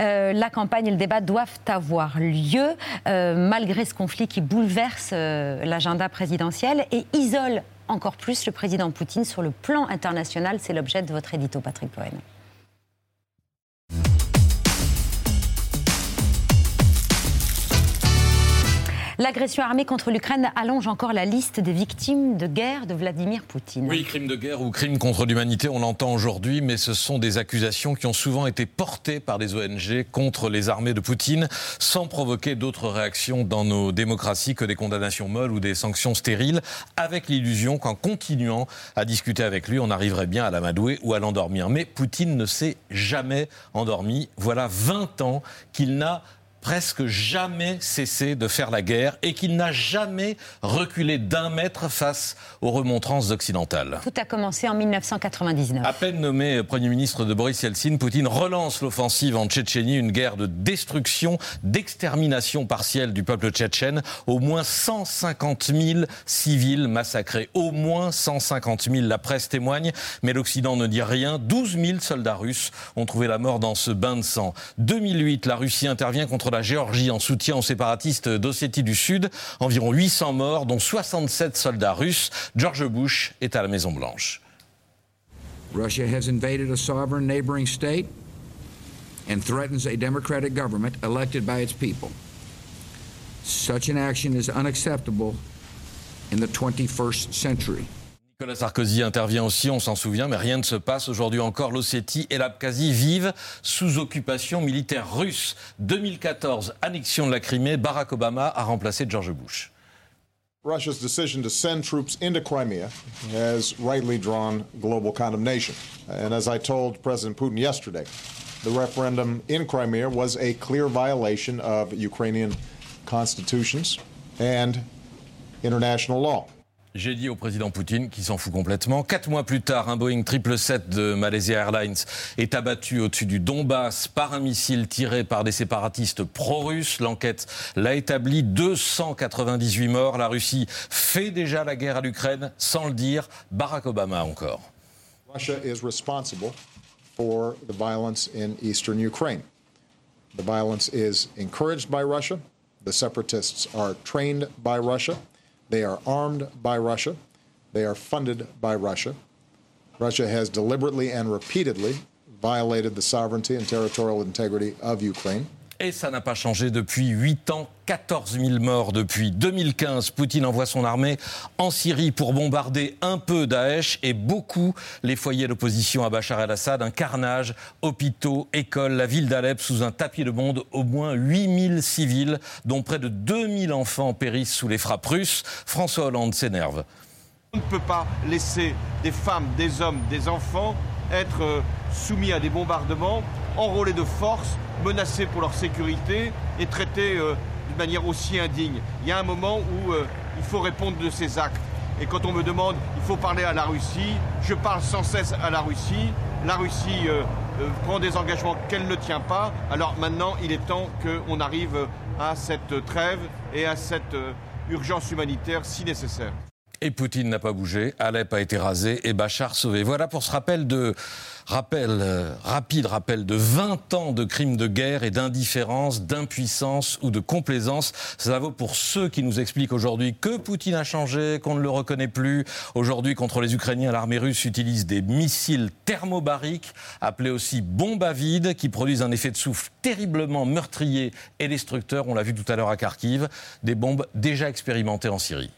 Euh, la campagne et le débat doivent avoir lieu euh, malgré ce conflit qui bouleverse euh, l'agenda présidentiel et isole encore plus le président Poutine sur le plan international. C'est l'objet de votre édito, Patrick Cohen. L'agression armée contre l'Ukraine allonge encore la liste des victimes de guerre de Vladimir Poutine. Oui, crime de guerre ou crime contre l'humanité, on l'entend aujourd'hui, mais ce sont des accusations qui ont souvent été portées par des ONG contre les armées de Poutine, sans provoquer d'autres réactions dans nos démocraties que des condamnations molles ou des sanctions stériles, avec l'illusion qu'en continuant à discuter avec lui, on arriverait bien à l'amadouer ou à l'endormir. Mais Poutine ne s'est jamais endormi. Voilà 20 ans qu'il n'a presque jamais cessé de faire la guerre et qu'il n'a jamais reculé d'un mètre face aux remontrances occidentales. Tout a commencé en 1999. À peine nommé Premier ministre de Boris Yeltsin, Poutine relance l'offensive en Tchétchénie, une guerre de destruction, d'extermination partielle du peuple tchétchène. Au moins 150 000 civils massacrés. Au moins 150 000, la presse témoigne, mais l'Occident ne dit rien. 12 000 soldats russes ont trouvé la mort dans ce bain de sang. 2008, la Russie intervient contre la Géorgie en soutien aux séparatistes d'Ossétie du Sud. Environ 800 morts, dont 67 soldats russes. George Bush est à la Maison Blanche. Russia has invaded a sovereign neighboring state and threatens a democratic government elected by its people. Such an action is unacceptable in the 21st century. Nicolas Sarkozy intervient aussi, on s'en souvient, mais rien ne se passe. Aujourd'hui encore, l'Ossétie et l'Abkhazie vivent sous occupation militaire russe. 2014, annexion de la Crimée, Barack Obama a remplacé George Bush. Russia's decision to send troops into Crimea has rightly drawn global condemnation. And as I told President Putin yesterday, the referendum in Crimea was a clear violation of Ukrainian constitutions and international law. J'ai dit au président Poutine qui s'en fout complètement. Quatre mois plus tard, un Boeing 777 de Malaysia Airlines est abattu au-dessus du Donbass par un missile tiré par des séparatistes pro-russes. L'enquête l'a établi. 298 morts. La Russie fait déjà la guerre à l'Ukraine sans le dire. Barack Obama encore. Russia is responsible for the violence in eastern Ukraine. The violence is encouraged by Russia. The separatists are trained by Russia. They are armed by Russia. They are funded by Russia. Russia has deliberately and repeatedly violated the sovereignty and territorial integrity of Ukraine. Et ça n'a pas changé depuis 8 ans, 14 000 morts depuis 2015. Poutine envoie son armée en Syrie pour bombarder un peu Daesh et beaucoup les foyers d'opposition à Bachar el-Assad. Un carnage, hôpitaux, écoles, la ville d'Alep sous un tapis de bombes. Au moins 8 000 civils, dont près de 2 000 enfants périssent sous les frappes russes. François Hollande s'énerve. On ne peut pas laisser des femmes, des hommes, des enfants être euh, soumis à des bombardements, enrôlés de force menacés pour leur sécurité et traités euh, d'une manière aussi indigne. Il y a un moment où euh, il faut répondre de ces actes. Et quand on me demande, il faut parler à la Russie, je parle sans cesse à la Russie. La Russie euh, prend des engagements qu'elle ne tient pas. Alors maintenant, il est temps qu'on arrive à cette trêve et à cette urgence humanitaire si nécessaire. Et Poutine n'a pas bougé, Alep a été rasé et Bachar sauvé. Voilà pour ce rappel de rappel euh, rapide rappel de 20 ans de crimes de guerre et d'indifférence, d'impuissance ou de complaisance. Cela vaut pour ceux qui nous expliquent aujourd'hui que Poutine a changé, qu'on ne le reconnaît plus. Aujourd'hui, contre les Ukrainiens, l'armée russe utilise des missiles thermobariques, appelés aussi bombes à vide, qui produisent un effet de souffle terriblement meurtrier et destructeur. On l'a vu tout à l'heure à Kharkiv, des bombes déjà expérimentées en Syrie.